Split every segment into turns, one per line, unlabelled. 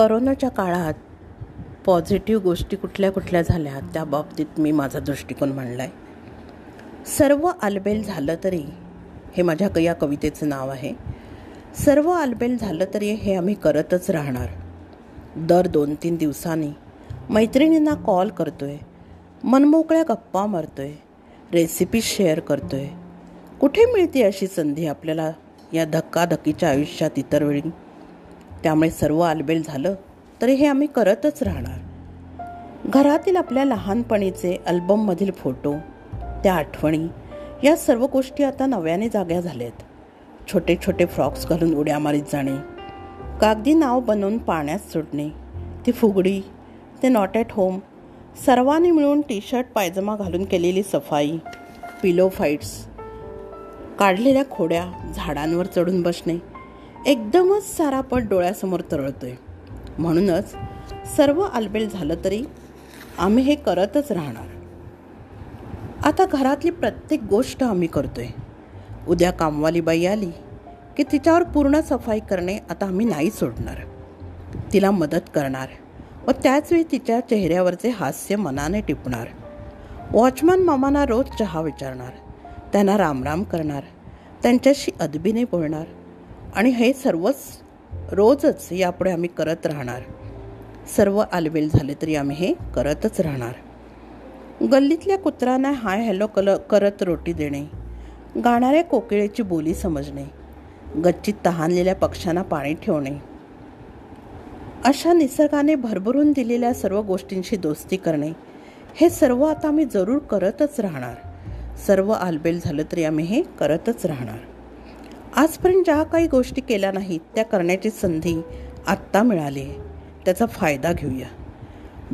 करोनाच्या काळात पॉझिटिव्ह गोष्टी कुठल्या कुठल्या झाल्या त्या बाबतीत मी माझा दृष्टिकोन मांडला आहे सर्व आलबेल झालं तरी हे माझ्या या कवितेचं नाव आहे सर्व आलबेल झालं तरी हे आम्ही करतच राहणार. दर दोन तीन दिवसांनी मैत्रिणींना कॉल करतो आहे मनमोकळ्या गप्पा मारतो आहे रेसिपी शेअर करतो आहे कुठे मिळते अशी संधी आपल्याला या धक्काधक्कीच्या आयुष्यात इतर वेळी? त्यामुळे सर्व आलबेल झालं तरी हे आम्ही करतच राहणार. घरातील आपल्या लहानपणीचे अल्बममधील फोटो त्या आठवणी या सर्व गोष्टी आता नव्याने जाग्या झाल्यात. छोटे छोटे फ्रॉक्स घालून उड्या मारीत जाणे कागदी नाव बनवून पाण्यात सोडणे ती फुगडी ते नॉट ॲट होम सर्वांनी मिळून टी शर्ट पायजमा घालून केलेली सफाई पिलो फाईट्स काढलेल्या खोड्या झाडांवर चढून बसणे एकदमच सारा पट डोळ्यासमोर तरळतोय. म्हणूनच सर्व आलबेल झालं तरी आम्ही हे करतच राहणार. आता घरातली प्रत्येक गोष्ट आम्ही करतोय. उद्या कामवाली बाई आली की तिच्यावर पूर्ण सफाई करणे आता आम्ही नाही सोडणार. तिला मदत करणार व त्याचवेळी तिच्या चेहऱ्यावरचे हास्य मनाने टिपणार. वॉचमन मामांना रोज चहा विचारणार त्यांना रामराम करणार त्यांच्याशी अदबीने बोलणार आणि हे सर्वच रोजच यापुढे आम्ही करत राहणार. सर्व आलबेल झाले तरी आम्ही हे करतच राहणार. गल्लीतल्या कुत्रांना हाय हॅलो कल करत रोटी देणे गाणाऱ्या कोकिळेची बोली समजणे गच्चीत तहानलेल्या पक्ष्यांना पाणी ठेवणे. अशा निसर्गाने भरभरून दिलेल्या सर्व गोष्टींशी दोस्ती करणे हे सर्व आता आम्ही जरूर करतच राहणार. सर्व आलबेल झालं तरी आम्ही हे करतच राहणार. आजपर्यंत ज्या काही गोष्टी केल्या नाहीत त्या करण्याची संधी आत्ता मिळाली आहे. त्याचा फायदा घेऊया.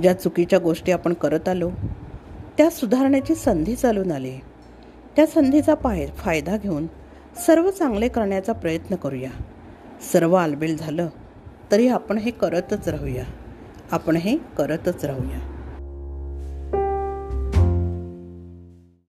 ज्या चुकीच्या गोष्टी आपण करत आलो त्या सुधारण्याची संधी चालून आली आहे. त्या संधीचा पाय फायदा घेऊन सर्व चांगले करण्याचा प्रयत्न करूया. सर्व आलबेल झालं तरी आपण हे करतच राहूया. आपण हे करतच राहूया.